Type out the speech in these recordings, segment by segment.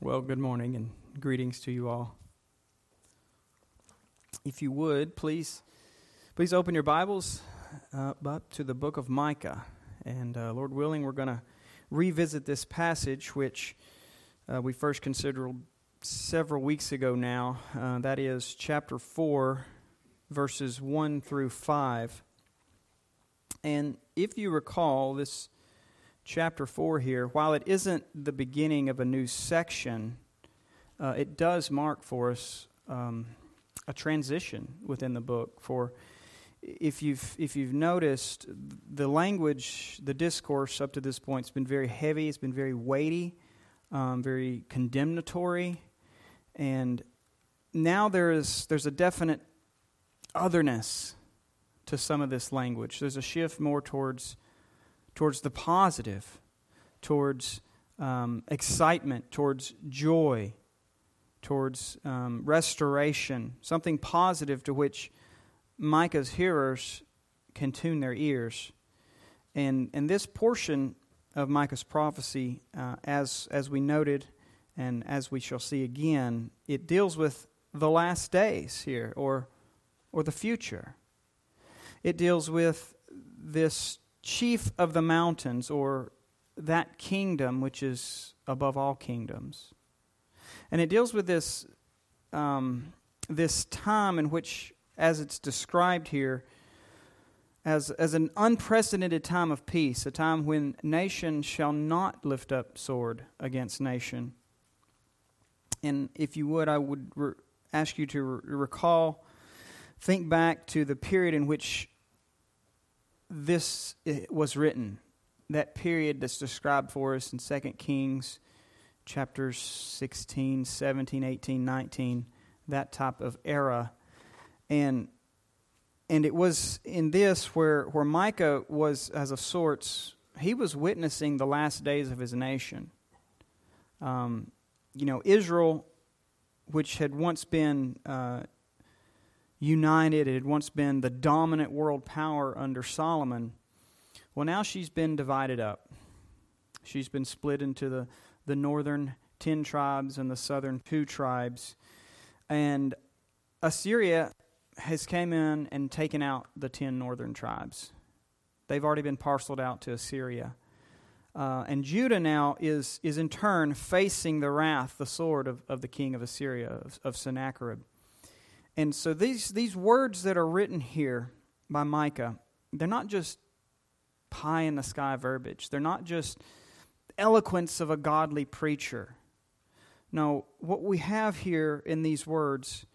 Well, good morning and greetings to you all. If you would, please, please open your Bibles uh, up to the book of Micah, and uh, Lord willing, we're going to revisit this passage, which uh, we first considered several weeks ago. Now, uh, that is chapter four, verses one through five. And if you recall, this chapter 4 here, while it isn't the beginning of a new section, uh, it does mark for us um, a transition within the book. For if you've, if you've noticed, the language, the discourse up to this point has been very heavy, it's been very weighty, um, very condemnatory, and now there is, there's a definite otherness to some of this language. There's a shift more towards towards the positive, towards um, excitement, towards joy, towards um, restoration, something positive to which Micah's hearers can tune their ears. And, and this portion of Micah's prophecy, uh, as, as we noted and as we shall see again, it deals with the last days here or, or the future. It deals with this chief of the mountains, or that kingdom which is above all kingdoms. And it deals with this, um, this time in which, as it's described here, as, as an unprecedented time of peace, a time when nation shall not lift up sword against nation. And if you would, I would re- ask you to re- recall, think back to the period in which this was written, that period that's described for us in 2 Kings chapters 16, 17, 18, 19, that type of era. And and it was in this where, where Micah was, as of sorts, he was witnessing the last days of his nation. Um, you know, Israel, which had once been uh, united. It had once been the dominant world power under Solomon. Well, now she's been divided up. She's been split into the, the northern 10 tribes and the southern two tribes. And Assyria has came in and taken out the 10 northern tribes. They've already been parceled out to Assyria. Uh, and Judah now is, is in turn facing the wrath, the sword of, of the king of Assyria, of, of Sennacherib. And so these, these words that are written here by Micah, they're not just pie in the sky verbiage. They're not just eloquence of a godly preacher. No, what we have here in these words,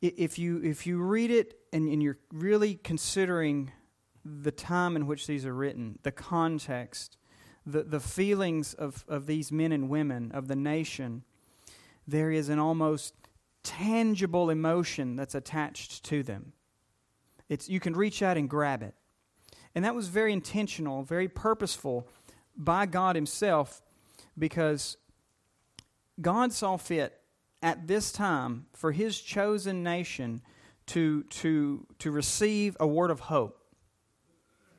if you, if you read it and, and you're really considering the time in which these are written, the context, the, the feelings of, of these men and women, of the nation, there is an almost tangible emotion that's attached to them. It's, you can reach out and grab it. And that was very intentional, very purposeful by God Himself because God saw fit at this time for His chosen nation to, to, to receive a word of hope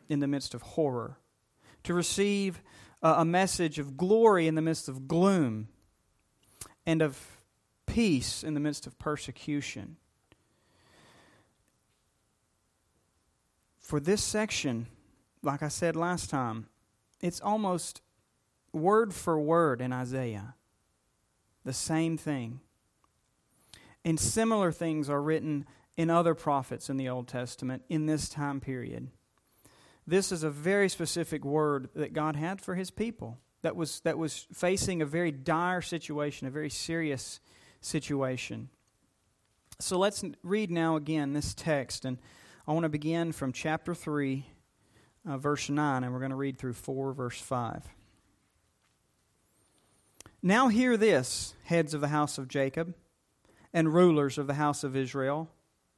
in the midst of horror, to receive a, a message of glory in the midst of gloom, and of peace in the midst of persecution. For this section, like I said last time, it's almost word for word in Isaiah. The same thing. And similar things are written in other prophets in the Old Testament in this time period. This is a very specific word that God had for his people that was, that was facing a very dire situation, a very serious situation. So let's read now again this text, and I want to begin from chapter 3, uh, verse 9, and we're going to read through 4, verse 5. Now hear this, heads of the house of Jacob, and rulers of the house of Israel,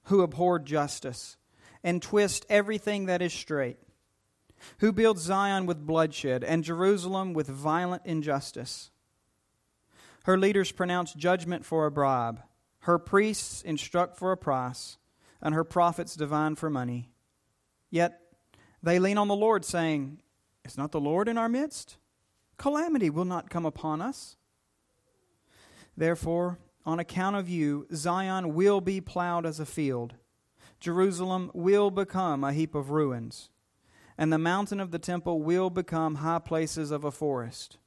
who abhor justice, and twist everything that is straight, who build Zion with bloodshed, and Jerusalem with violent injustice her leaders pronounce judgment for a bribe. Her priests instruct for a price, and her prophets divine for money. Yet they lean on the Lord, saying, Is not the Lord in our midst? Calamity will not come upon us. Therefore, on account of you, Zion will be plowed as a field, Jerusalem will become a heap of ruins, and the mountain of the temple will become high places of a forest.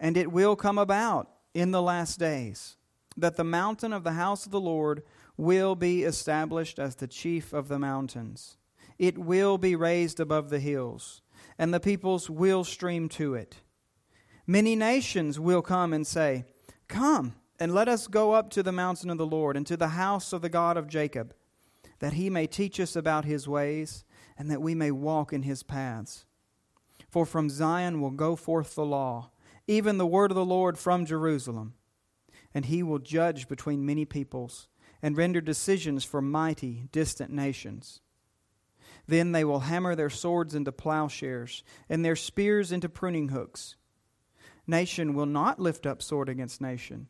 And it will come about in the last days that the mountain of the house of the Lord will be established as the chief of the mountains. It will be raised above the hills, and the peoples will stream to it. Many nations will come and say, Come, and let us go up to the mountain of the Lord, and to the house of the God of Jacob, that he may teach us about his ways, and that we may walk in his paths. For from Zion will go forth the law, even the word of the Lord from Jerusalem. And he will judge between many peoples, and render decisions for mighty, distant nations. Then they will hammer their swords into plowshares, and their spears into pruning hooks. Nation will not lift up sword against nation,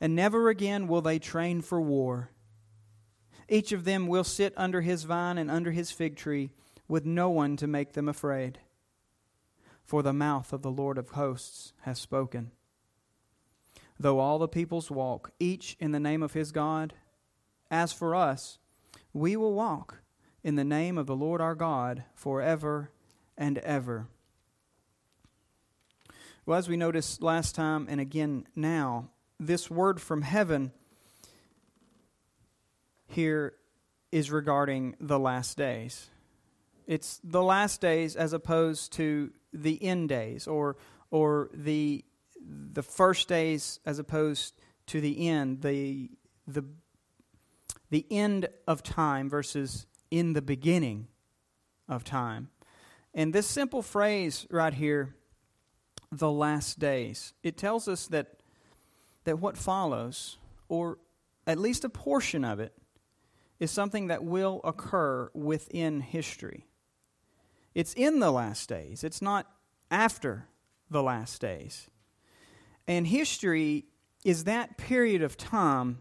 and never again will they train for war. Each of them will sit under his vine and under his fig tree, with no one to make them afraid. For the mouth of the Lord of hosts has spoken. Though all the peoples walk, each in the name of his God, as for us, we will walk in the name of the Lord our God forever and ever. Well, as we noticed last time and again now, this word from heaven here is regarding the last days. It's the last days as opposed to the end days or or the the first days as opposed to the end, the the the end of time versus in the beginning of time. And this simple phrase right here the last days. It tells us that, that what follows, or at least a portion of it, is something that will occur within history. It's in the last days, it's not after the last days. And history is that period of time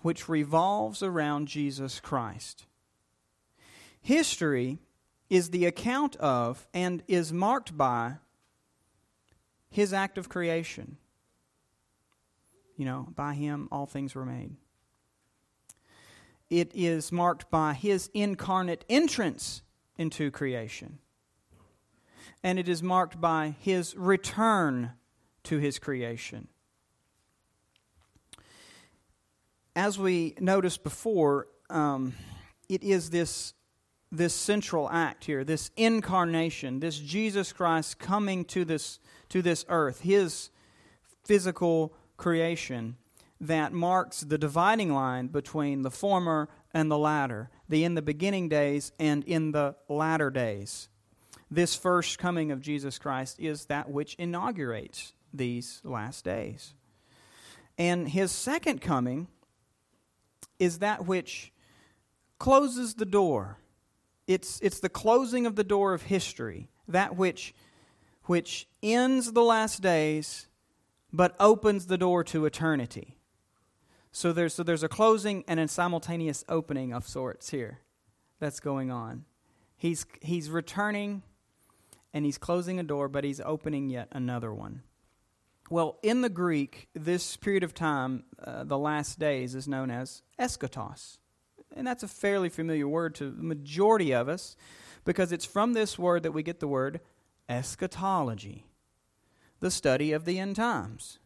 which revolves around Jesus Christ. History is the account of and is marked by his act of creation. You know, by him all things were made. It is marked by his incarnate entrance into creation. And it is marked by his return to his creation. As we noticed before, um, it is this, this central act here, this incarnation, this Jesus Christ coming to this to this earth, his physical creation, that marks the dividing line between the former and the latter, the in the beginning days and in the latter days. This first coming of Jesus Christ is that which inaugurates these last days. And his second coming is that which closes the door. It's, it's the closing of the door of history, that which which ends the last days but opens the door to eternity. So there's, so there's a closing and a simultaneous opening of sorts here that's going on. He's, he's returning and he's closing a door, but he's opening yet another one. Well, in the Greek, this period of time, uh, the last days, is known as eschatos. And that's a fairly familiar word to the majority of us because it's from this word that we get the word eschatology, the study of the end times.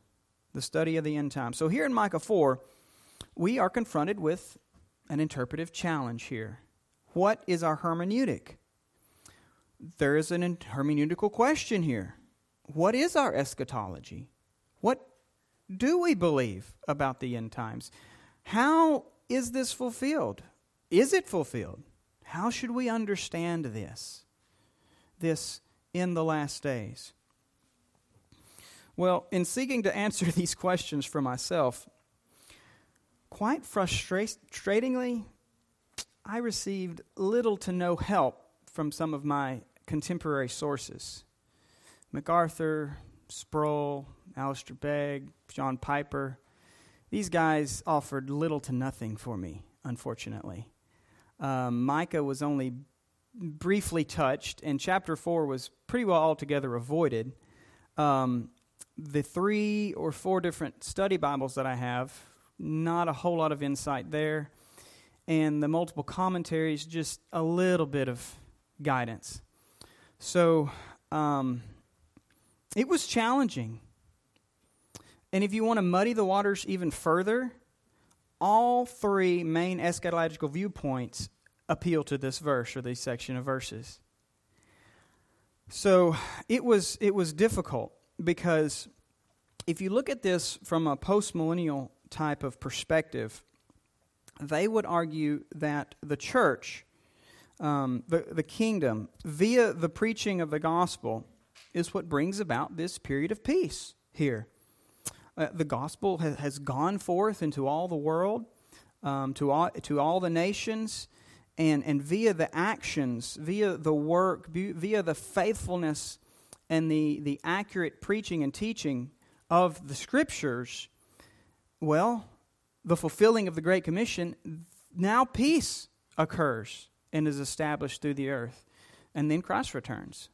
The study of the end times. So here in Micah 4, we are confronted with an interpretive challenge here. What is our hermeneutic? There is an hermeneutical question here. What is our eschatology? What do we believe about the end times? How is this fulfilled? Is it fulfilled? How should we understand this? This in the last days? Well, in seeking to answer these questions for myself, quite frustratingly, I received little to no help from some of my contemporary sources. MacArthur, Sproul, Alistair Begg, John Piper, these guys offered little to nothing for me, unfortunately. Um, Micah was only briefly touched, and chapter 4 was pretty well altogether avoided. Um, the three or four different study Bibles that I have, not a whole lot of insight there. And the multiple commentaries, just a little bit of guidance. So um, it was challenging. And if you want to muddy the waters even further, all three main eschatological viewpoints appeal to this verse or this section of verses. So it was it was difficult because if you look at this from a postmillennial type of perspective, they would argue that the church, um, the, the kingdom, via the preaching of the gospel, is what brings about this period of peace here. Uh, the gospel has, has gone forth into all the world, um, to, all, to all the nations, and, and via the actions, via the work, via the faithfulness and the, the accurate preaching and teaching of the scriptures, well, the fulfilling of the Great Commission, now peace occurs and is established through the earth. And then Christ returns.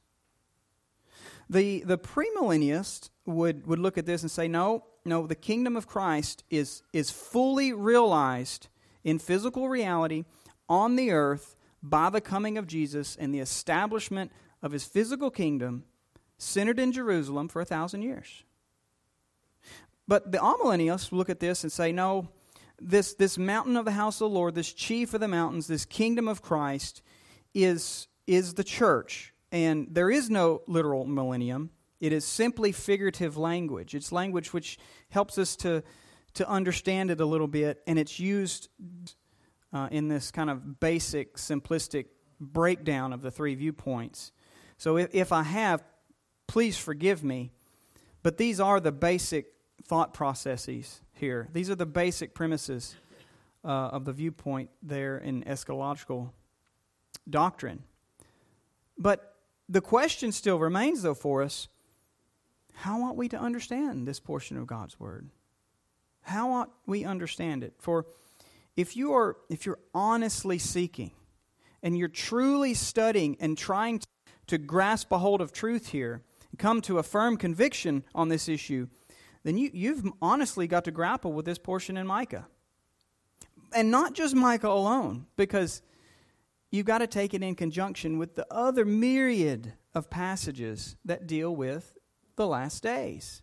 The, the premillennialist would, would look at this and say, no, no, the kingdom of Christ is, is fully realized in physical reality on the earth by the coming of Jesus and the establishment of his physical kingdom centered in Jerusalem for a thousand years. But the amillennialists look at this and say, no, this, this mountain of the house of the Lord, this chief of the mountains, this kingdom of Christ is, is the church. And there is no literal millennium. It is simply figurative language. It's language which helps us to, to understand it a little bit, and it's used uh, in this kind of basic, simplistic breakdown of the three viewpoints. So if, if I have, please forgive me, but these are the basic thought processes here. These are the basic premises uh, of the viewpoint there in eschatological doctrine. But the question still remains, though, for us how ought we to understand this portion of God's Word? How ought we understand it? For if you are if you're honestly seeking and you're truly studying and trying to, to grasp a hold of truth here come to a firm conviction on this issue, then you, you've honestly got to grapple with this portion in Micah. And not just Micah alone, because you've got to take it in conjunction with the other myriad of passages that deal with the last days.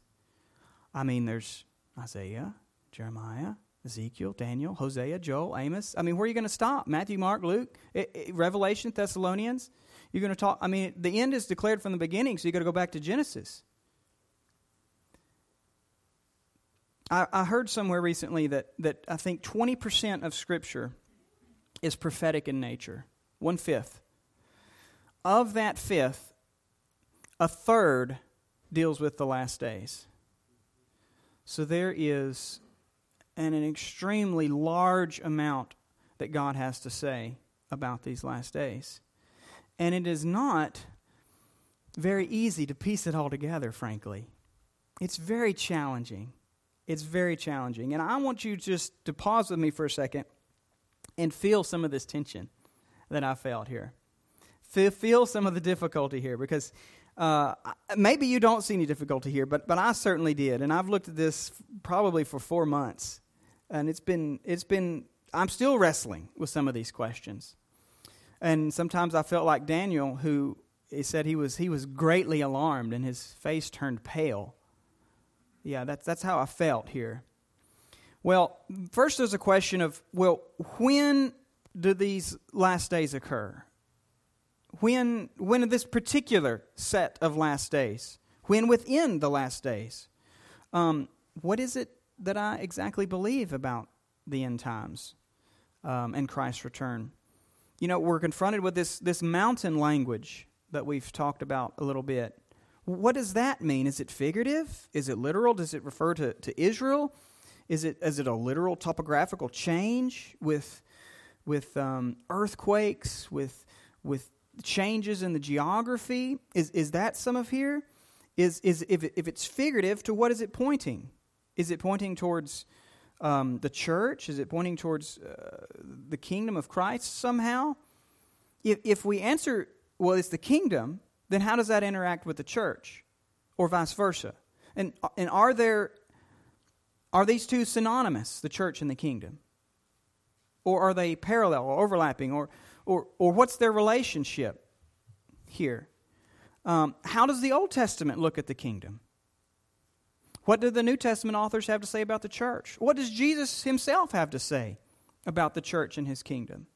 I mean, there's Isaiah, Jeremiah, Ezekiel, Daniel, Hosea, Joel, Amos. I mean, where are you going to stop? Matthew, Mark, Luke, it, it, Revelation, Thessalonians. You're going to talk. I mean, the end is declared from the beginning, so you got to go back to Genesis. I, I heard somewhere recently that that I think 20% of Scripture is prophetic in nature. One fifth. Of that fifth, a third deals with the last days. So there is and an extremely large amount that God has to say about these last days. And it is not very easy to piece it all together, frankly. It's very challenging. It's very challenging. And I want you just to pause with me for a second and feel some of this tension that I felt here. Feel some of the difficulty here because uh, maybe you don't see any difficulty here, but, but I certainly did. And I've looked at this probably for four months and it's been it's been I'm still wrestling with some of these questions. And sometimes I felt like Daniel who he said he was he was greatly alarmed and his face turned pale. Yeah, that's that's how I felt here. Well, first there's a question of well, when do these last days occur? When when this particular set of last days? When within the last days? Um, what is it that I exactly believe about the end times um, and Christ's return. You know, we're confronted with this, this mountain language that we've talked about a little bit. What does that mean? Is it figurative? Is it literal? Does it refer to, to Israel? Is it, is it a literal topographical change with, with um, earthquakes, with, with changes in the geography? Is, is that some of here? Is, is, if, it, if it's figurative, to what is it pointing? Is it pointing towards um, the church? Is it pointing towards uh, the kingdom of Christ somehow? If, if we answer, well, it's the kingdom, then how does that interact with the church? Or vice versa? And, and are there are these two synonymous, the church and the kingdom? Or are they parallel or overlapping? Or, or, or what's their relationship here? Um, how does the Old Testament look at the kingdom? What do the New Testament authors have to say about the church? What does Jesus himself have to say about the church and his kingdom?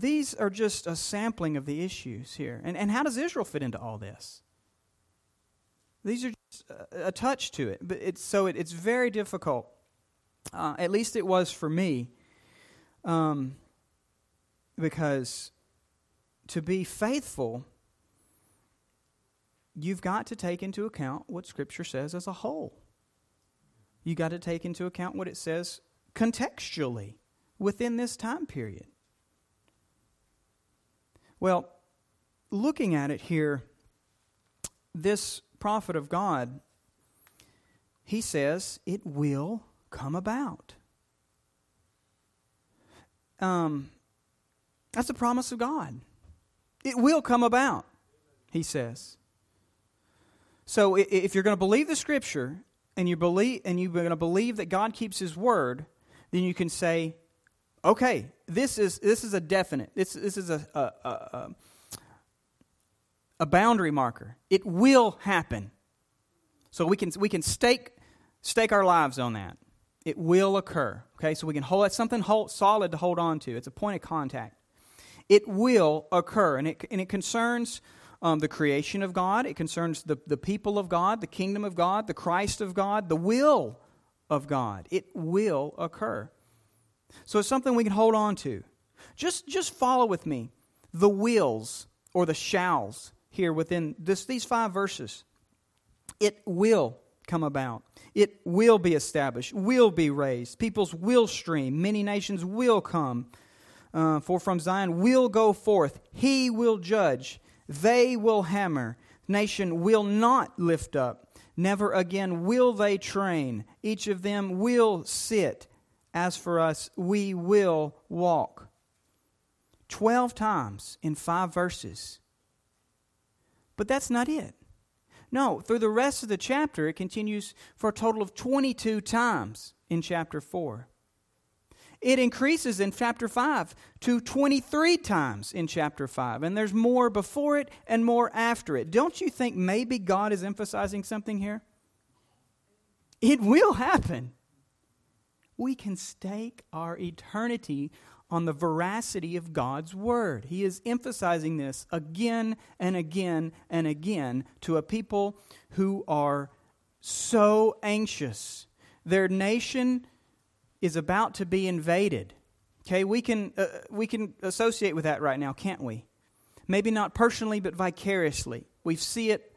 These are just a sampling of the issues here. And, and how does Israel fit into all this? These are just a, a touch to it. But it's, so it, it's very difficult. Uh, at least it was for me. Um, because to be faithful, you've got to take into account what Scripture says as a whole. You've got to take into account what it says contextually within this time period. Well, looking at it here, this prophet of God, he says it will come about. Um, that's a promise of God. It will come about, he says. So if you're going to believe the scripture and you believe and you're going to believe that God keeps his word, then you can say, okay, this is this is a definite. This this is a a, a, a boundary marker. It will happen. So we can we can stake stake our lives on that. It will occur. Okay, so we can hold something hold, solid to hold on to. It's a point of contact. It will occur, and it and it concerns um, the creation of God. It concerns the, the people of God, the kingdom of God, the Christ of God, the will of God. It will occur. So it's something we can hold on to. Just, just follow with me the wills or the shalls here within this, these five verses. It will come about. It will be established, will be raised. Peoples will stream. Many nations will come. Uh, for from Zion will go forth. He will judge. They will hammer. Nation will not lift up. Never again will they train. Each of them will sit. As for us, we will walk. Twelve times in five verses. But that's not it. No, through the rest of the chapter, it continues for a total of 22 times in chapter 4. It increases in chapter 5 to 23 times in chapter 5. And there's more before it and more after it. Don't you think maybe God is emphasizing something here? It will happen. We can stake our eternity on the veracity of God's word. He is emphasizing this again and again and again to a people who are so anxious. Their nation is about to be invaded. Okay, we can, uh, we can associate with that right now, can't we? Maybe not personally, but vicariously. We see it.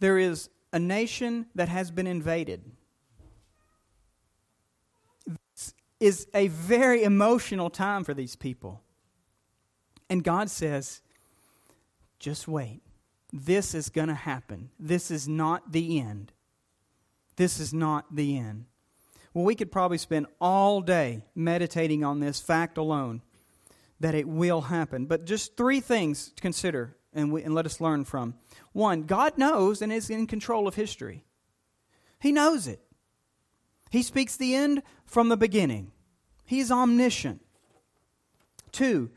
There is a nation that has been invaded. This is a very emotional time for these people. And God says, just wait. This is going to happen. This is not the end. This is not the end. Well, we could probably spend all day meditating on this fact alone that it will happen. But just three things to consider and, we, and let us learn from. One, God knows and is in control of history, He knows it. He speaks the end from the beginning, He's omniscient. Two,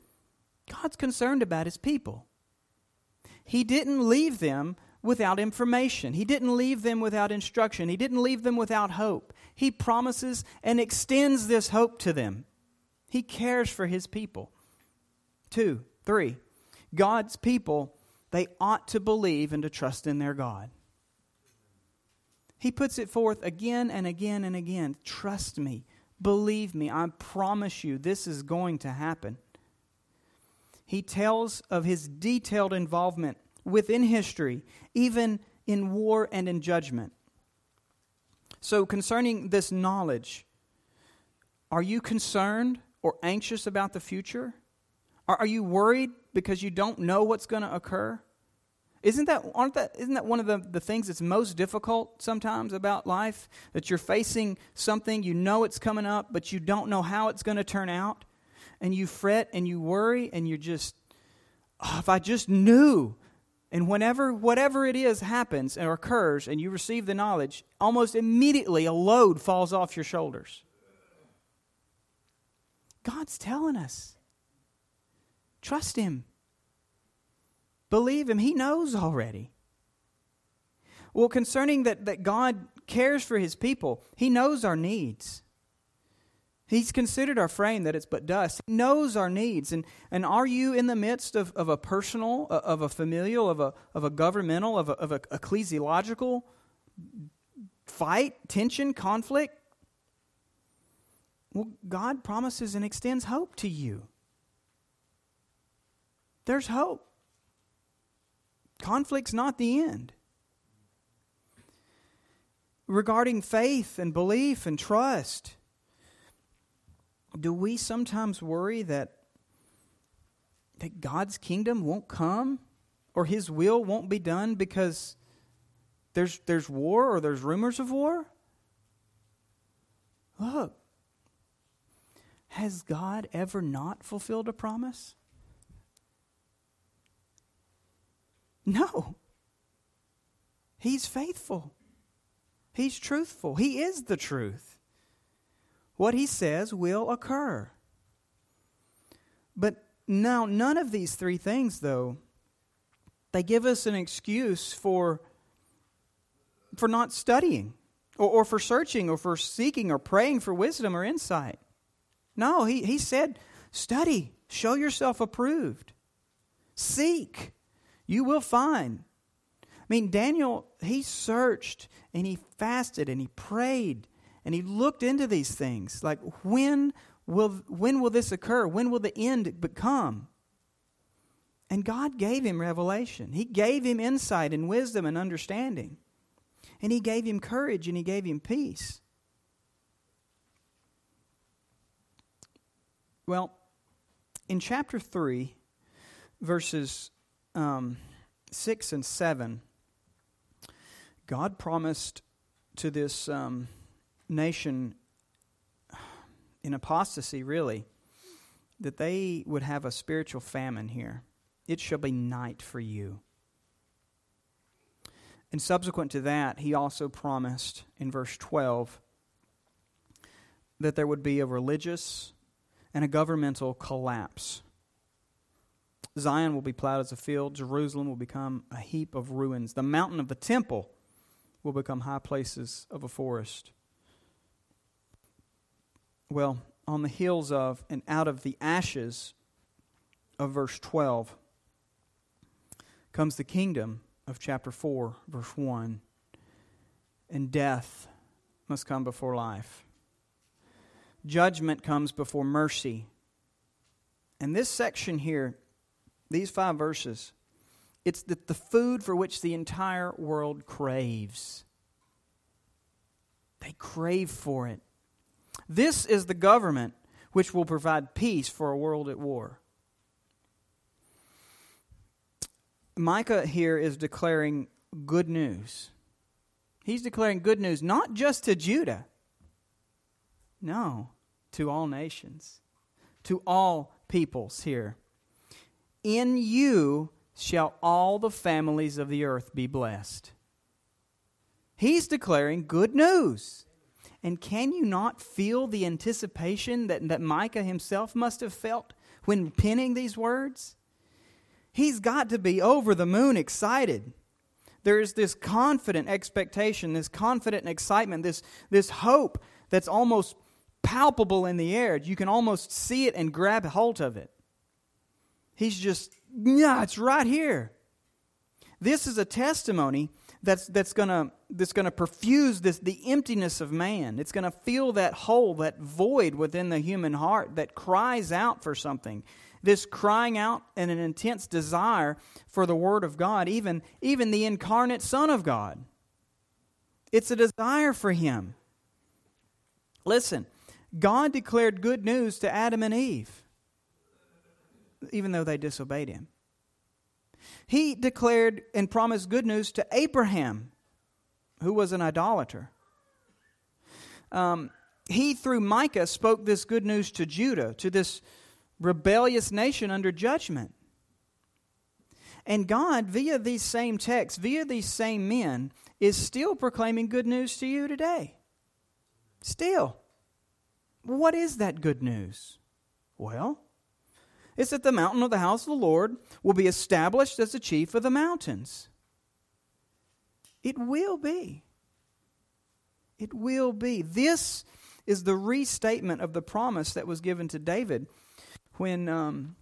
God's concerned about His people. He didn't leave them without information. He didn't leave them without instruction. He didn't leave them without hope. He promises and extends this hope to them. He cares for his people. Two, three, God's people, they ought to believe and to trust in their God. He puts it forth again and again and again. Trust me. Believe me. I promise you this is going to happen. He tells of his detailed involvement within history, even in war and in judgment. So, concerning this knowledge, are you concerned or anxious about the future? Are, you worried because you don't know what's going to occur? Isn't that, aren't that, isn't that one of the, the things that's most difficult sometimes about life? That you're facing something, you know it's coming up, but you don't know how it's going to turn out. And you fret and you worry and you're just, oh, if I just knew And whenever whatever it is happens or occurs and you receive the knowledge, almost immediately a load falls off your shoulders. God's telling us. Trust Him. Believe Him. He knows already. Well, concerning that, that God cares for His people, He knows our needs. He's considered our frame that it's but dust. He knows our needs. And, and are you in the midst of, of a personal, uh, of a familial, of a, of a governmental, of a, of a ecclesiological fight, tension, conflict? Well, God promises and extends hope to you. There's hope. Conflict's not the end. Regarding faith and belief and trust, do we sometimes worry that, that God's kingdom won't come or his will won't be done because there's, there's war or there's rumors of war? Look, has God ever not fulfilled a promise? No. He's faithful. He's truthful. He is the truth what he says will occur. But now, none of these three things, though, they give us an excuse for, for not studying or, or for searching or for seeking or praying for wisdom or insight. No, he, he said, study, show yourself approved, seek, you will find. I mean, Daniel, he searched and he fasted and he prayed and he looked into these things. Like when will when will this occur? When will the end become? And god gave him revelation. He gave him insight and wisdom and understanding. And he gave him courage and he gave him peace. Well in chapter 3 verses um, 6 and 7 god promised to this um, nation in apostasy, really, that they would have a spiritual famine here. It shall be night for you. And subsequent to that, he also promised in verse 12 that there would be a religious and a governmental collapse. Zion will be plowed as a field, Jerusalem will become a heap of ruins. The mountain of the temple will become high places of a forest. Well, on the heels of and out of the ashes of verse 12 comes the kingdom of chapter 4, verse 1. And death must come before life. Judgment comes before mercy. And this section here, these five verses, it's the, the food for which the entire world craves. They crave for it. This is the government which will provide peace for a world at war. Micah here is declaring good news. He's declaring good news not just to Judah, no, to all nations, to all peoples here. In you shall all the families of the earth be blessed. He's declaring good news. And can you not feel the anticipation that, that Micah himself must have felt when penning these words? He's got to be over the moon excited. There is this confident expectation, this confident excitement, this, this hope that's almost palpable in the air. You can almost see it and grab hold of it. He's just, yeah, it's right here. This is a testimony that's, that's going that's gonna perfuse this, the emptiness of man. It's going to fill that hole, that void within the human heart that cries out for something. This crying out and an intense desire for the Word of God, even, even the incarnate Son of God. It's a desire for Him. Listen, God declared good news to Adam and Eve, even though they disobeyed Him. He declared and promised good news to Abraham, who was an idolater. Um, he, through Micah, spoke this good news to Judah, to this rebellious nation under judgment. And God, via these same texts, via these same men, is still proclaiming good news to you today. Still. What is that good news? Well, it's that the mountain of the house of the Lord will be established as the chief of the mountains. It will be. It will be. This is the restatement of the promise that was given to David when, um,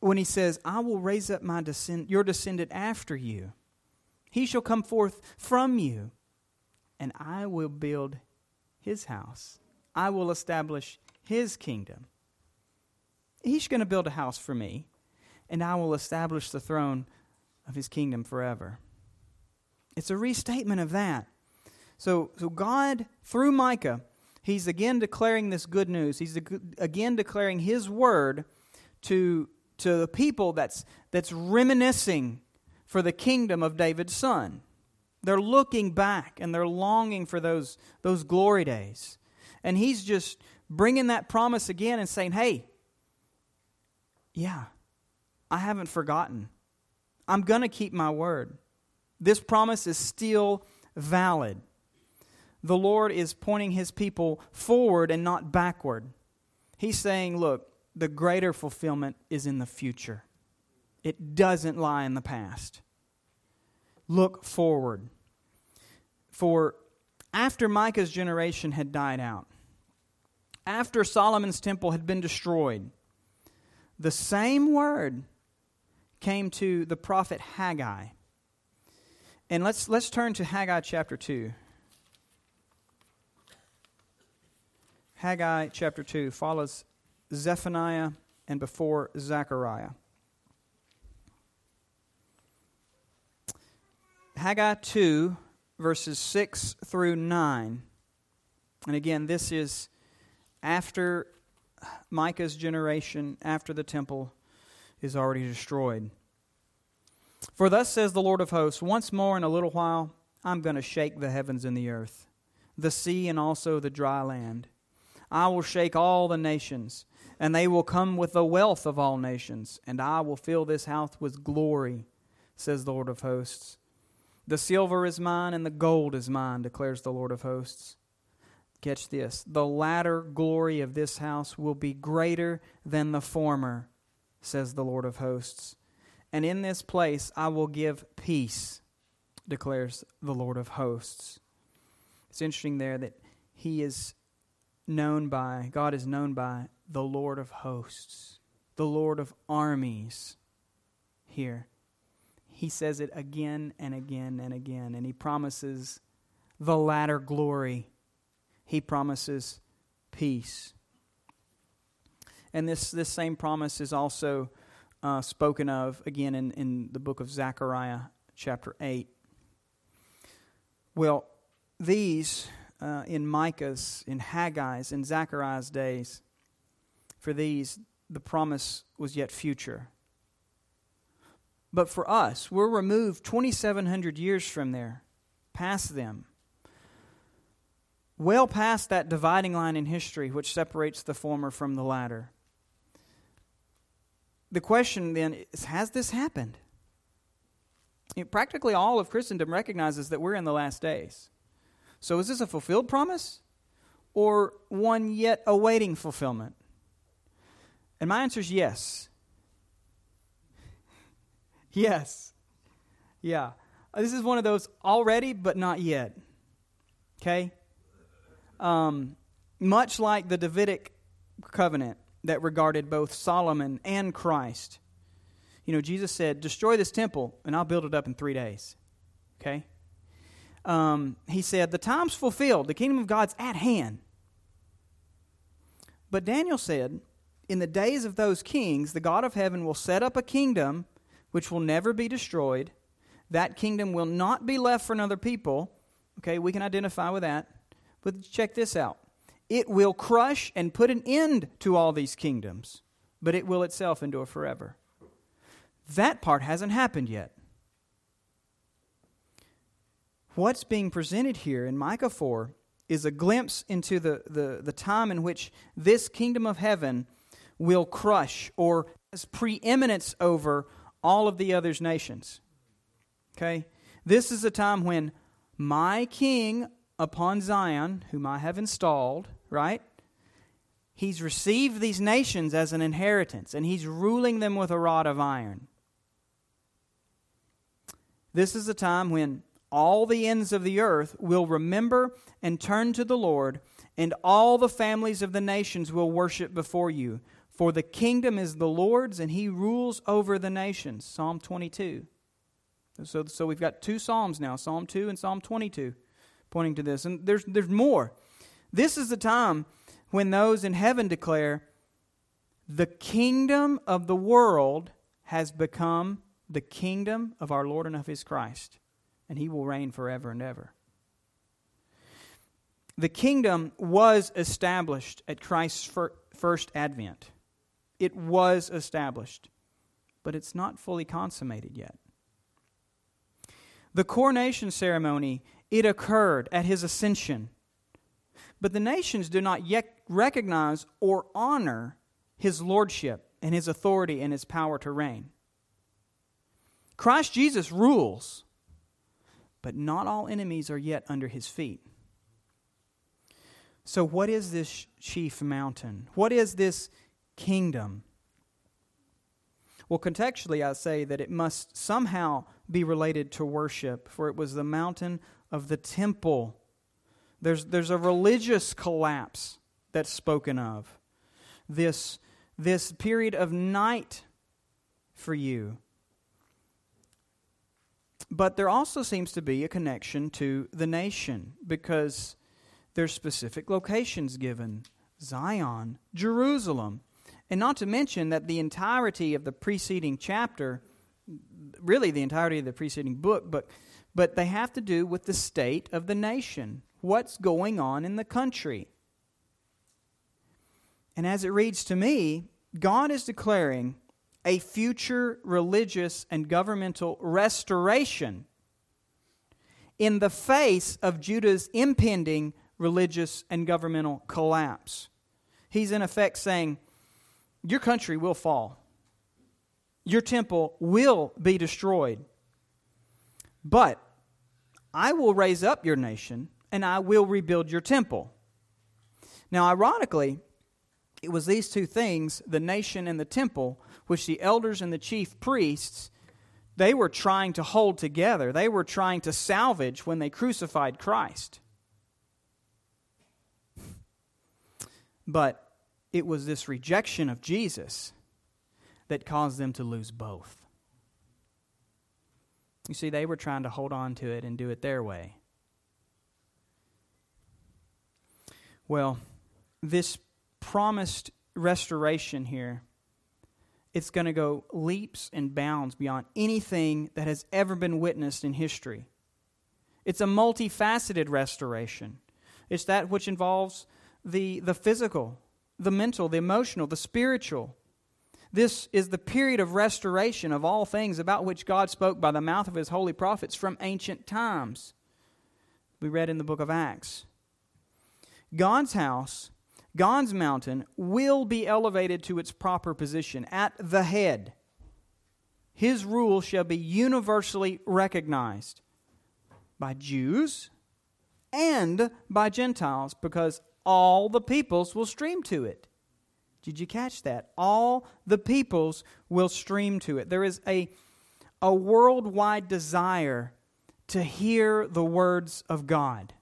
when he says, I will raise up my descend- your descendant after you. He shall come forth from you, and I will build his house. I will establish his kingdom. He's going to build a house for me, and I will establish the throne of his kingdom forever. It's a restatement of that. So, so God, through Micah, he's again declaring this good news. He's again declaring his word to, to the people that's, that's reminiscing for the kingdom of David's son. They're looking back and they're longing for those, those glory days. And he's just bringing that promise again and saying, hey, yeah, I haven't forgotten. I'm going to keep my word. This promise is still valid. The Lord is pointing his people forward and not backward. He's saying, look, the greater fulfillment is in the future, it doesn't lie in the past. Look forward. For after Micah's generation had died out, after Solomon's temple had been destroyed, the same word came to the prophet Haggai. And let's, let's turn to Haggai chapter 2. Haggai chapter 2 follows Zephaniah and before Zechariah. Haggai 2, verses 6 through 9. And again, this is after Micah's generation, after the temple is already destroyed. For thus says the Lord of hosts, once more in a little while, I'm going to shake the heavens and the earth, the sea and also the dry land. I will shake all the nations, and they will come with the wealth of all nations, and I will fill this house with glory, says the Lord of hosts. The silver is mine, and the gold is mine, declares the Lord of hosts. Catch this. The latter glory of this house will be greater than the former, says the Lord of hosts. And in this place I will give peace, declares the Lord of hosts. It's interesting there that he is known by, God is known by the Lord of hosts, the Lord of armies here. He says it again and again and again, and he promises the latter glory he promises peace. And this, this same promise is also uh, spoken of again in, in the book of Zechariah, chapter 8. Well, these uh, in Micah's, in Haggai's, in Zechariah's days, for these, the promise was yet future. But for us, we're removed 2,700 years from there, past them well past that dividing line in history which separates the former from the latter. The question then is Has this happened? practically all of Christendom recognizes that we're in the last days. So is this a fulfilled promise or one yet awaiting fulfillment? And my answer is yes. yes. Yeah. This is one of those already, but not yet. Okay? Um, much like the Davidic covenant that regarded both Solomon and Christ. You know, Jesus said, Destroy this temple, and I'll build it up in three days. Okay? Um, he said, The time's fulfilled, the kingdom of God's at hand. But Daniel said, In the days of those kings, the God of heaven will set up a kingdom which will never be destroyed. That kingdom will not be left for another people. Okay, we can identify with that. But check this out it will crush and put an end to all these kingdoms, but it will itself endure forever. That part hasn't happened yet. What's being presented here in Micah 4 is a glimpse into the, the, the time in which this kingdom of heaven will crush or has preeminence over all of the others nations. Okay? This is a time when my king upon Zion, whom I have installed, right? He's received these nations as an inheritance, and he's ruling them with a rod of iron. This is a time when all the ends of the earth will remember and turn to the Lord, and all the families of the nations will worship before you. For the kingdom is the Lord's, and he rules over the nations. Psalm 22. So, so we've got two Psalms now Psalm 2 and Psalm 22 pointing to this. And there's, there's more. This is the time when those in heaven declare, the kingdom of the world has become the kingdom of our Lord and of his Christ, and he will reign forever and ever. The kingdom was established at Christ's first advent. It was established, but it's not fully consummated yet. The coronation ceremony, it occurred at his ascension. But the nations do not yet recognize or honor his lordship and his authority and his power to reign. Christ Jesus rules, but not all enemies are yet under his feet. So, what is this chief mountain? What is this kingdom? Well, contextually, I say that it must somehow be related to worship, for it was the mountain of the temple. There's, there's a religious collapse that's spoken of. This, this period of night for you. But there also seems to be a connection to the nation because there's specific locations given Zion, Jerusalem. And not to mention that the entirety of the preceding chapter, really the entirety of the preceding book, but, but they have to do with the state of the nation. What's going on in the country? And as it reads to me, God is declaring a future religious and governmental restoration in the face of Judah's impending religious and governmental collapse. He's in effect saying, Your country will fall, your temple will be destroyed. But I will raise up your nation and I will rebuild your temple. Now, ironically, it was these two things, the nation and the temple, which the elders and the chief priests they were trying to hold together. They were trying to salvage when they crucified Christ. But it was this rejection of Jesus that caused them to lose both. You see, they were trying to hold on to it and do it their way. Well, this promised restoration here, it's going to go leaps and bounds beyond anything that has ever been witnessed in history. It's a multifaceted restoration. It's that which involves the, the physical, the mental, the emotional, the spiritual. This is the period of restoration of all things about which God spoke by the mouth of his holy prophets from ancient times. We read in the book of Acts. God's house, God's mountain, will be elevated to its proper position at the head. His rule shall be universally recognized by Jews and by Gentiles because all the peoples will stream to it. Did you catch that? All the peoples will stream to it. There is a, a worldwide desire to hear the words of God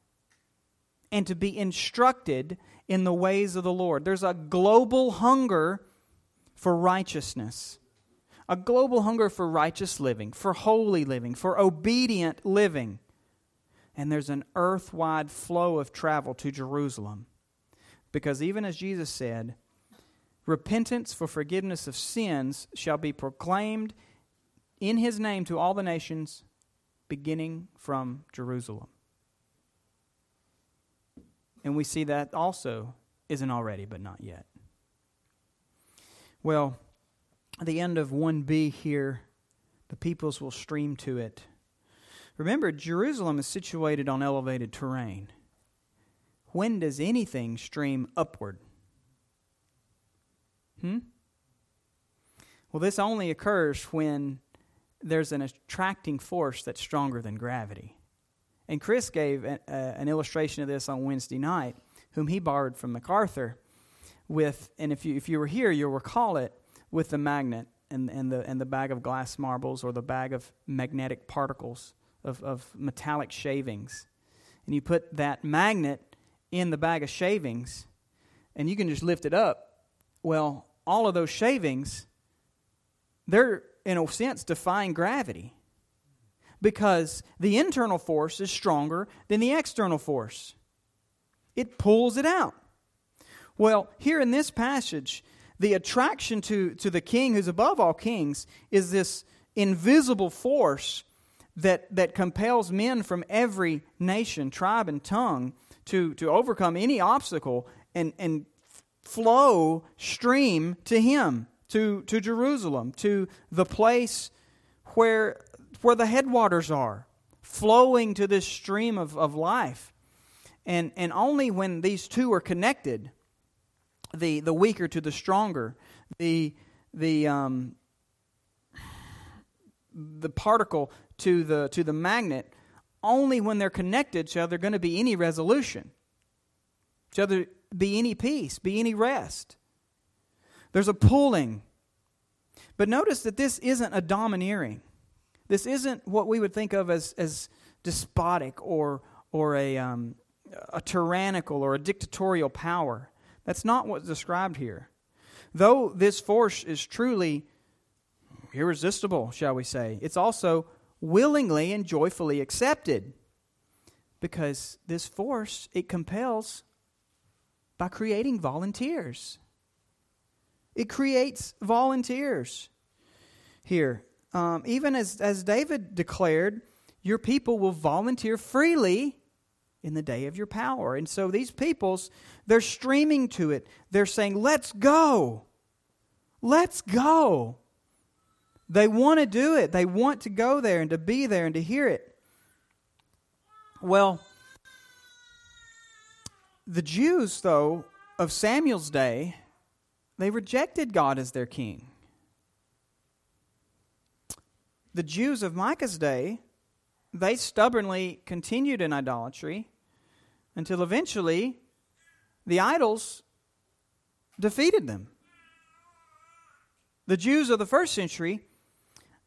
and to be instructed in the ways of the Lord. There's a global hunger for righteousness, a global hunger for righteous living, for holy living, for obedient living. And there's an earth wide flow of travel to Jerusalem. Because even as Jesus said, repentance for forgiveness of sins shall be proclaimed in his name to all the nations, beginning from Jerusalem. And we see that also isn't already, but not yet. Well, at the end of 1b here, the peoples will stream to it. Remember, Jerusalem is situated on elevated terrain. When does anything stream upward? Hmm? Well, this only occurs when there's an attracting force that's stronger than gravity. And Chris gave a, an illustration of this on Wednesday night, whom he borrowed from MacArthur. With, and if you, if you were here, you'll recall it with the magnet and, and, the, and the bag of glass marbles or the bag of magnetic particles of, of metallic shavings. And you put that magnet in the bag of shavings, and you can just lift it up. Well, all of those shavings, they're, in a sense, defying gravity because the internal force is stronger than the external force. It pulls it out. Well, here in this passage, the attraction to, to the king who's above all kings is this invisible force that, that compels men from every nation, tribe, and tongue to, to overcome any obstacle and, and flow, stream to him, to, to Jerusalem, to the place where, where the headwaters are, flowing to this stream of, of life. And, and only when these two are connected, the, the weaker to the stronger, the, the, um, the particle to the, to the magnet, only when they're connected shall there going to be any resolution. Shall there be any peace, be any rest. There's a pulling. But notice that this isn't a domineering. This isn't what we would think of as, as despotic or, or a, um, a tyrannical or a dictatorial power. That's not what's described here. Though this force is truly irresistible, shall we say, it's also willingly and joyfully accepted because this force it compels by creating volunteers. It creates volunteers here. Um, even as, as david declared your people will volunteer freely in the day of your power. And so these peoples they're streaming to it. They're saying let's go. Let's go. They want to do it. They want to go there and to be there and to hear it. Well, the Jews, though, of Samuel's day, they rejected God as their king. The Jews of Micah's day, they stubbornly continued in idolatry until eventually the idols defeated them. The Jews of the first century,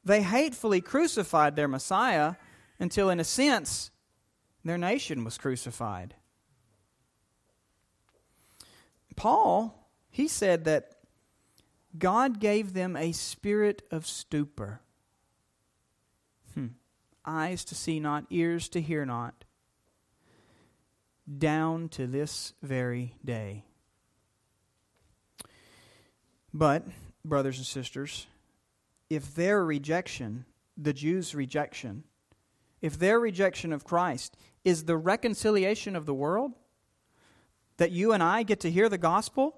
they hatefully crucified their Messiah until, in a sense, their nation was crucified. Paul, he said that God gave them a spirit of stupor. Hmm. Eyes to see not, ears to hear not, down to this very day. But, brothers and sisters, if their rejection, the Jews' rejection, if their rejection of Christ is the reconciliation of the world, that you and I get to hear the gospel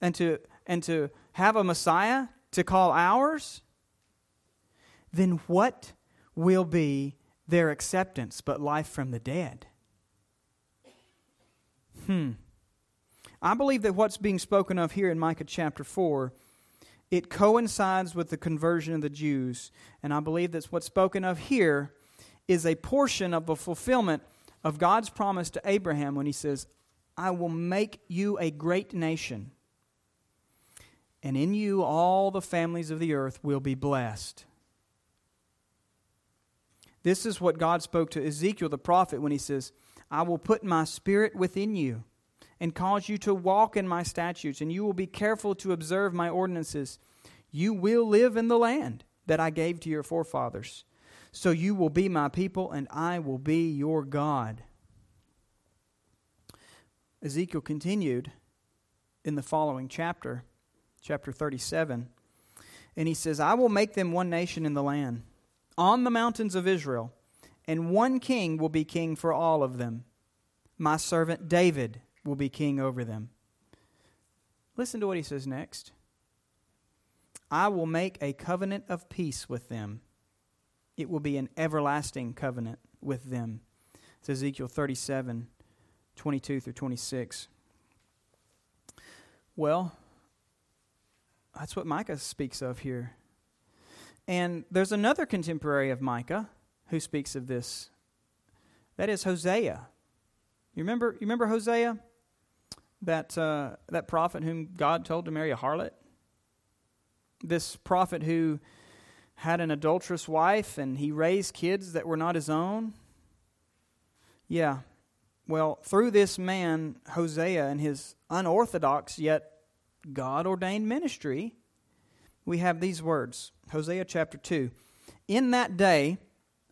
and to, and to have a Messiah to call ours, then what will be their acceptance but life from the dead? Hmm. I believe that what's being spoken of here in Micah chapter 4 it coincides with the conversion of the Jews. And I believe that's what's spoken of here is a portion of the fulfillment of God's promise to Abraham when he says, I will make you a great nation, and in you all the families of the earth will be blessed. This is what God spoke to Ezekiel the prophet when he says, I will put my spirit within you and cause you to walk in my statutes, and you will be careful to observe my ordinances. You will live in the land that I gave to your forefathers. So you will be my people, and I will be your God. Ezekiel continued in the following chapter, chapter 37, and he says, I will make them one nation in the land, on the mountains of Israel, and one king will be king for all of them. My servant David will be king over them. Listen to what he says next. I will make a covenant of peace with them. It will be an everlasting covenant with them. It's Ezekiel 37, 22 through 26. Well, that's what Micah speaks of here. And there's another contemporary of Micah who speaks of this. That is Hosea. You remember, you remember Hosea? That, uh, that prophet whom God told to marry a harlot? This prophet who had an adulterous wife and he raised kids that were not his own? Yeah. Well, through this man, Hosea, and his unorthodox yet God ordained ministry, we have these words Hosea chapter 2. In that day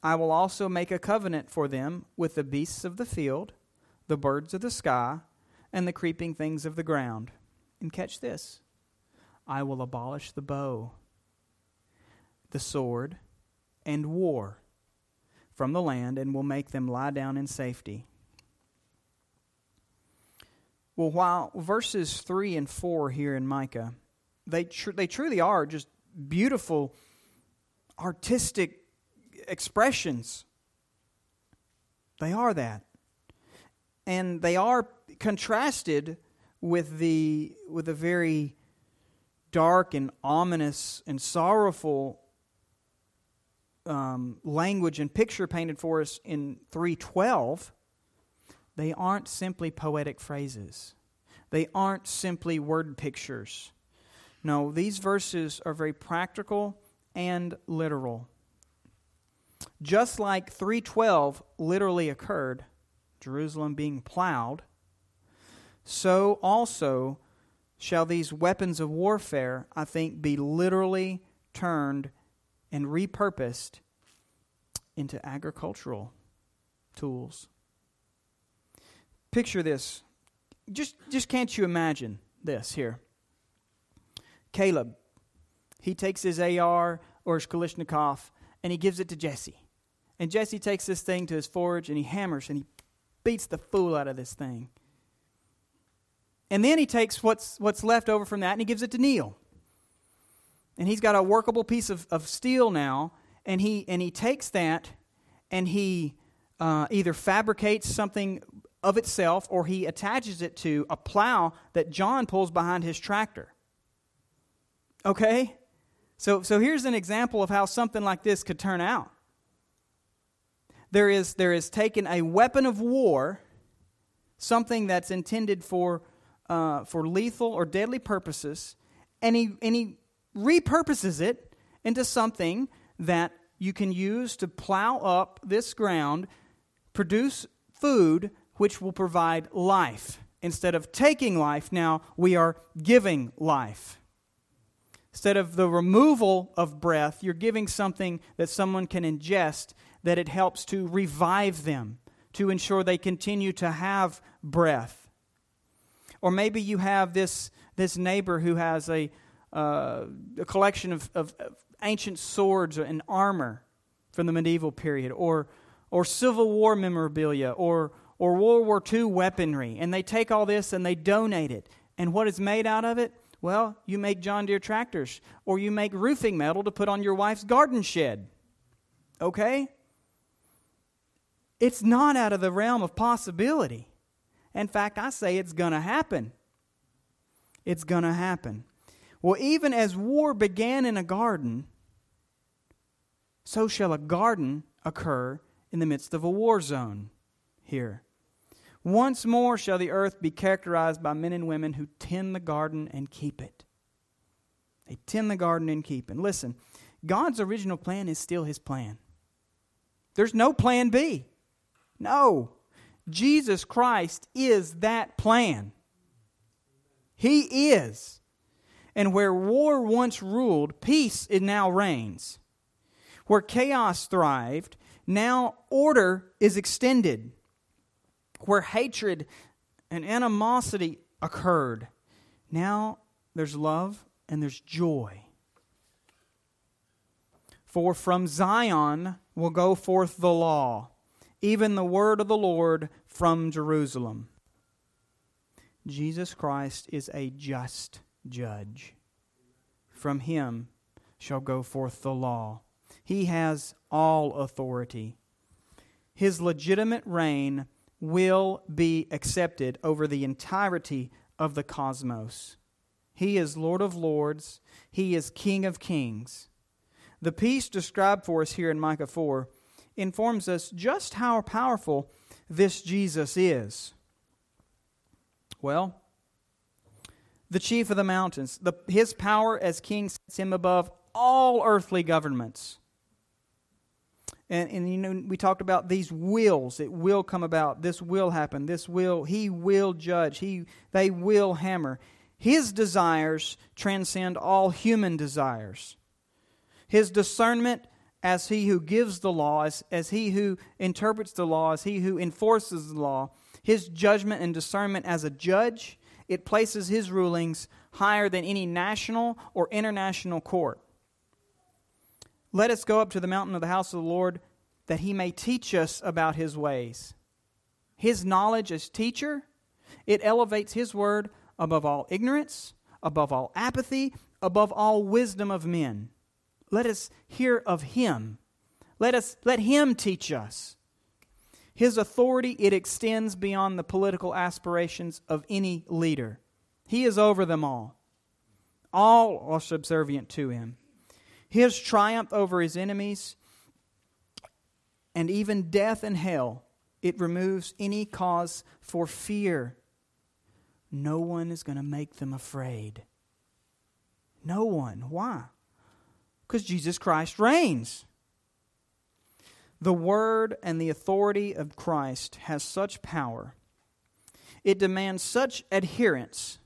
I will also make a covenant for them with the beasts of the field, the birds of the sky, and the creeping things of the ground. And catch this I will abolish the bow, the sword, and war from the land, and will make them lie down in safety. Well, while verses 3 and 4 here in Micah, they, tr- they truly are just beautiful, artistic expressions. They are that. And they are contrasted with the, with a very dark and ominous and sorrowful um, language and picture painted for us in 312 they aren't simply poetic phrases, they aren't simply word pictures. No, these verses are very practical and literal. Just like 312 literally occurred, Jerusalem being plowed, so also shall these weapons of warfare, I think, be literally turned and repurposed into agricultural tools. Picture this. Just, just can't you imagine this here? Caleb, he takes his AR or his Kalashnikov and he gives it to Jesse. And Jesse takes this thing to his forge and he hammers and he beats the fool out of this thing. And then he takes what's, what's left over from that and he gives it to Neil. And he's got a workable piece of, of steel now, and he, and he takes that and he uh, either fabricates something of itself or he attaches it to a plow that John pulls behind his tractor. Okay? So, so here's an example of how something like this could turn out. There is, there is taken a weapon of war, something that's intended for, uh, for lethal or deadly purposes, and he, and he repurposes it into something that you can use to plow up this ground, produce food which will provide life. Instead of taking life, now we are giving life. Instead of the removal of breath, you're giving something that someone can ingest that it helps to revive them, to ensure they continue to have breath. Or maybe you have this, this neighbor who has a, uh, a collection of, of, of ancient swords and armor from the medieval period, or, or Civil War memorabilia, or, or World War II weaponry, and they take all this and they donate it. And what is made out of it? Well, you make John Deere tractors, or you make roofing metal to put on your wife's garden shed. Okay? It's not out of the realm of possibility. In fact, I say it's going to happen. It's going to happen. Well, even as war began in a garden, so shall a garden occur in the midst of a war zone here. Once more shall the earth be characterized by men and women who tend the garden and keep it. They tend the garden and keep it. And listen, God's original plan is still his plan. There's no plan B. No. Jesus Christ is that plan. He is. And where war once ruled, peace it now reigns. Where chaos thrived, now order is extended where hatred and animosity occurred. Now there's love and there's joy. For from Zion will go forth the law, even the word of the Lord from Jerusalem. Jesus Christ is a just judge. From him shall go forth the law. He has all authority. His legitimate reign will be accepted over the entirety of the cosmos. He is Lord of lords, He is King of kings. The peace described for us here in Micah 4 informs us just how powerful this Jesus is. Well, the chief of the mountains, the, his power as king sets him above all earthly governments. And, and you know, we talked about these wills. It will come about. This will happen. This will, he will judge. He, they will hammer. His desires transcend all human desires. His discernment as he who gives the law, as, as he who interprets the law, as he who enforces the law, his judgment and discernment as a judge, it places his rulings higher than any national or international court. Let us go up to the mountain of the house of the Lord that he may teach us about his ways. His knowledge as teacher, it elevates his word above all ignorance, above all apathy, above all wisdom of men. Let us hear of him. Let us let him teach us. His authority it extends beyond the political aspirations of any leader. He is over them all. All are subservient to him. His triumph over his enemies and even death and hell, it removes any cause for fear. No one is going to make them afraid. No one. Why? Because Jesus Christ reigns. The word and the authority of Christ has such power, it demands such adherence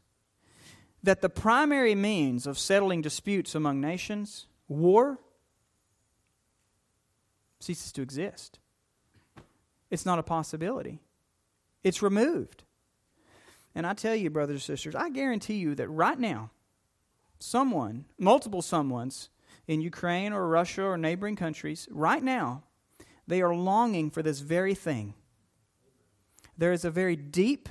that the primary means of settling disputes among nations, war, ceases to exist. It's not a possibility, it's removed. And I tell you, brothers and sisters, I guarantee you that right now, someone, multiple someones, in Ukraine or Russia or neighboring countries, right now, they are longing for this very thing. There is a very deep,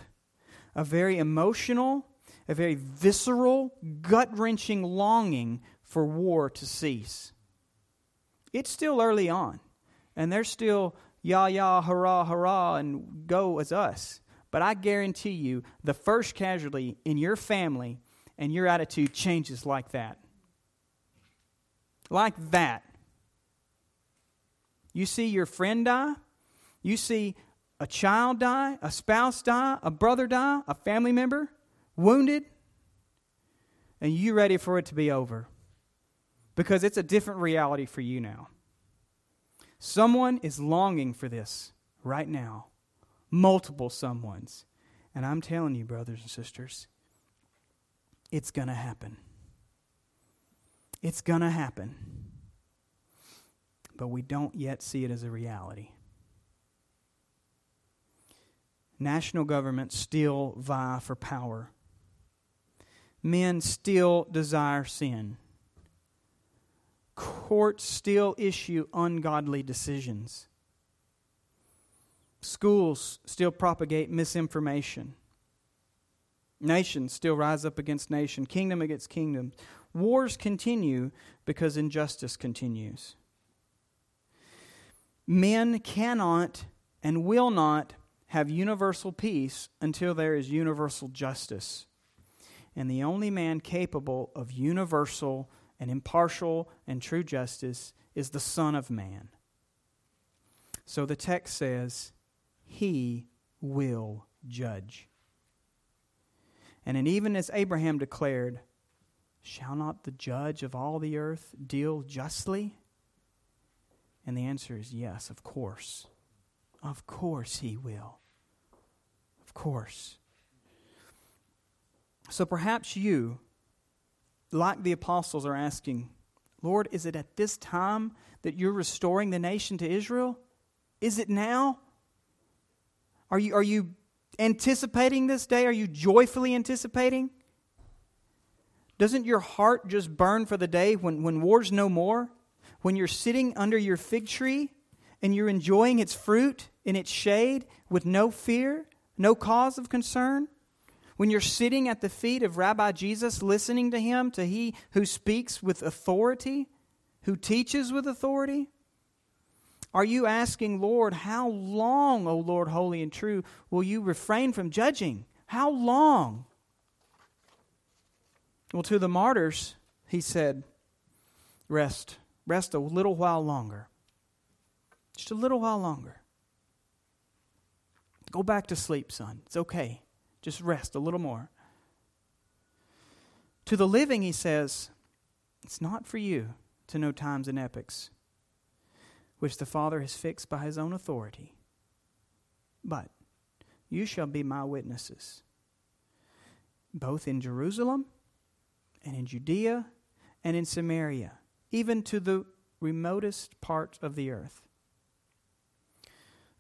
a very emotional, a very visceral, gut wrenching longing for war to cease. It's still early on, and they're still yah, yah, hurrah, hurrah, and go as us. But I guarantee you, the first casualty in your family and your attitude changes like that like that. You see your friend die, you see a child die, a spouse die, a brother die, a family member wounded, and you ready for it to be over because it's a different reality for you now. Someone is longing for this right now, multiple someones. And I'm telling you, brothers and sisters, it's going to happen. It's going to happen. But we don't yet see it as a reality. National governments still vie for power. Men still desire sin. Courts still issue ungodly decisions. Schools still propagate misinformation. Nations still rise up against nation, kingdom against kingdom. Wars continue because injustice continues. Men cannot and will not have universal peace until there is universal justice. And the only man capable of universal and impartial and true justice is the Son of Man. So the text says, He will judge. And even as Abraham declared, Shall not the judge of all the earth deal justly? And the answer is yes, of course. Of course he will. Of course. So perhaps you, like the apostles, are asking, Lord, is it at this time that you're restoring the nation to Israel? Is it now? Are you, are you anticipating this day? Are you joyfully anticipating? Doesn't your heart just burn for the day when, when war's no more? When you're sitting under your fig tree and you're enjoying its fruit in its shade with no fear, no cause of concern? When you're sitting at the feet of Rabbi Jesus, listening to him, to he who speaks with authority, who teaches with authority? Are you asking, Lord, how long, O Lord, holy and true, will you refrain from judging? How long? Well, to the martyrs, he said, Rest, Rest a little while longer. Just a little while longer. Go back to sleep, son. It's okay. Just rest a little more. To the living, he says, It's not for you to know times and epochs, which the Father has fixed by his own authority. But you shall be my witnesses, both in Jerusalem and in Judea and in Samaria, even to the remotest part of the earth.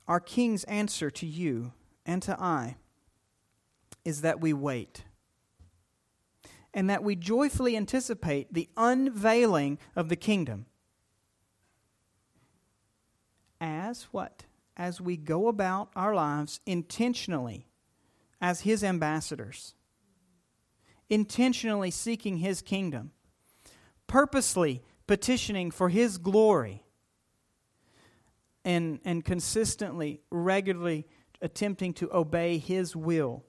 Our King's answer to you and to I is that we wait and that we joyfully anticipate the unveiling of the kingdom. As what? As we go about our lives intentionally as His ambassadors, intentionally seeking His kingdom, purposely petitioning for His glory and, and consistently, regularly attempting to obey His will.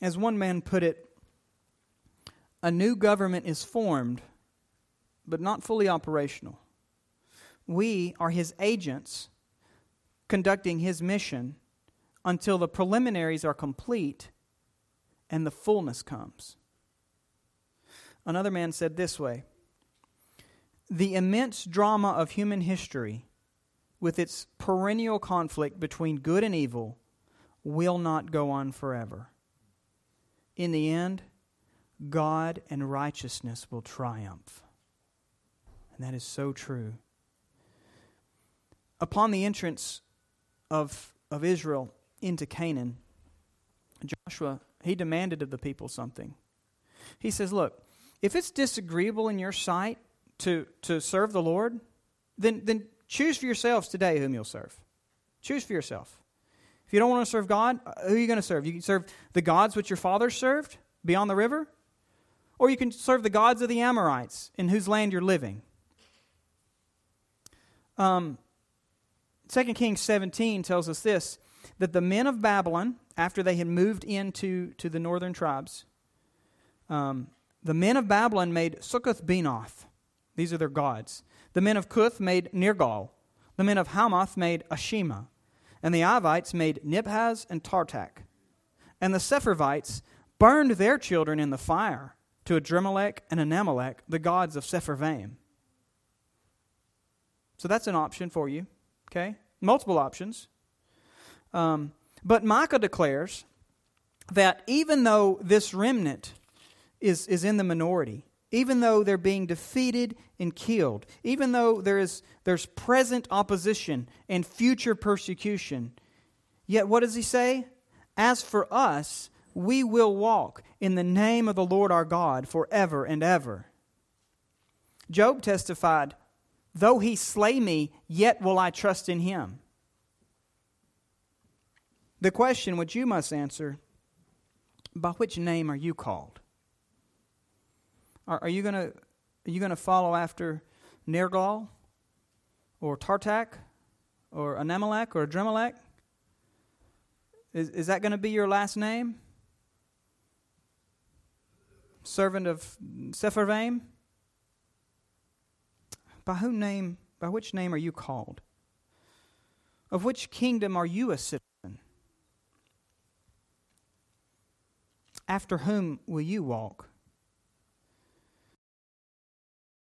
As one man put it, a new government is formed, but not fully operational. We are His agents conducting His mission until the preliminaries are complete and the fullness comes. Another man said this way The immense drama of human history with its perennial conflict between good and evil, will not go on forever. In the end, God and righteousness will triumph. And that is so true. Upon the entrance of, of Israel into Canaan, Joshua, he demanded of the people something. He says, Look, if it's disagreeable in your sight to, to serve the Lord, then, then Choose for yourselves today whom you'll serve. Choose for yourself. If you don't want to serve God, uh, who are you going to serve? You can serve the gods which your fathers served beyond the river, or you can serve the gods of the Amorites in whose land you're living. Um, 2 Kings 17 tells us this that the men of Babylon, after they had moved into to the northern tribes, um, the men of Babylon made Sukkoth Benoth. These are their gods. The men of Cuth made Nergal. The men of Hamath made Ashima. And the Avites made Nibhaz and Tartak. And the Sepharvites burned their children in the fire to Adrammelech and Anamelech, the gods of Sepharvaim. So that's an option for you, okay? Multiple options. Um, but Micah declares that even though this remnant is, is in the minority, even though they're being defeated and killed, even though there is, there's present opposition and future persecution. Yet, what does he say? As for us, we will walk in the name of the Lord our God forever and ever. Job testified, Though he slay me, yet will I trust in him. The question which you must answer by which name are you called? Are, are you going to are you going to follow after Nergal or Tartak or Anamelech or Adrammelech? Is, is that going to be your last name? Servant of Sepharvaim? By whom name, by which name are you called? Of which kingdom are you a citizen? After whom will you walk?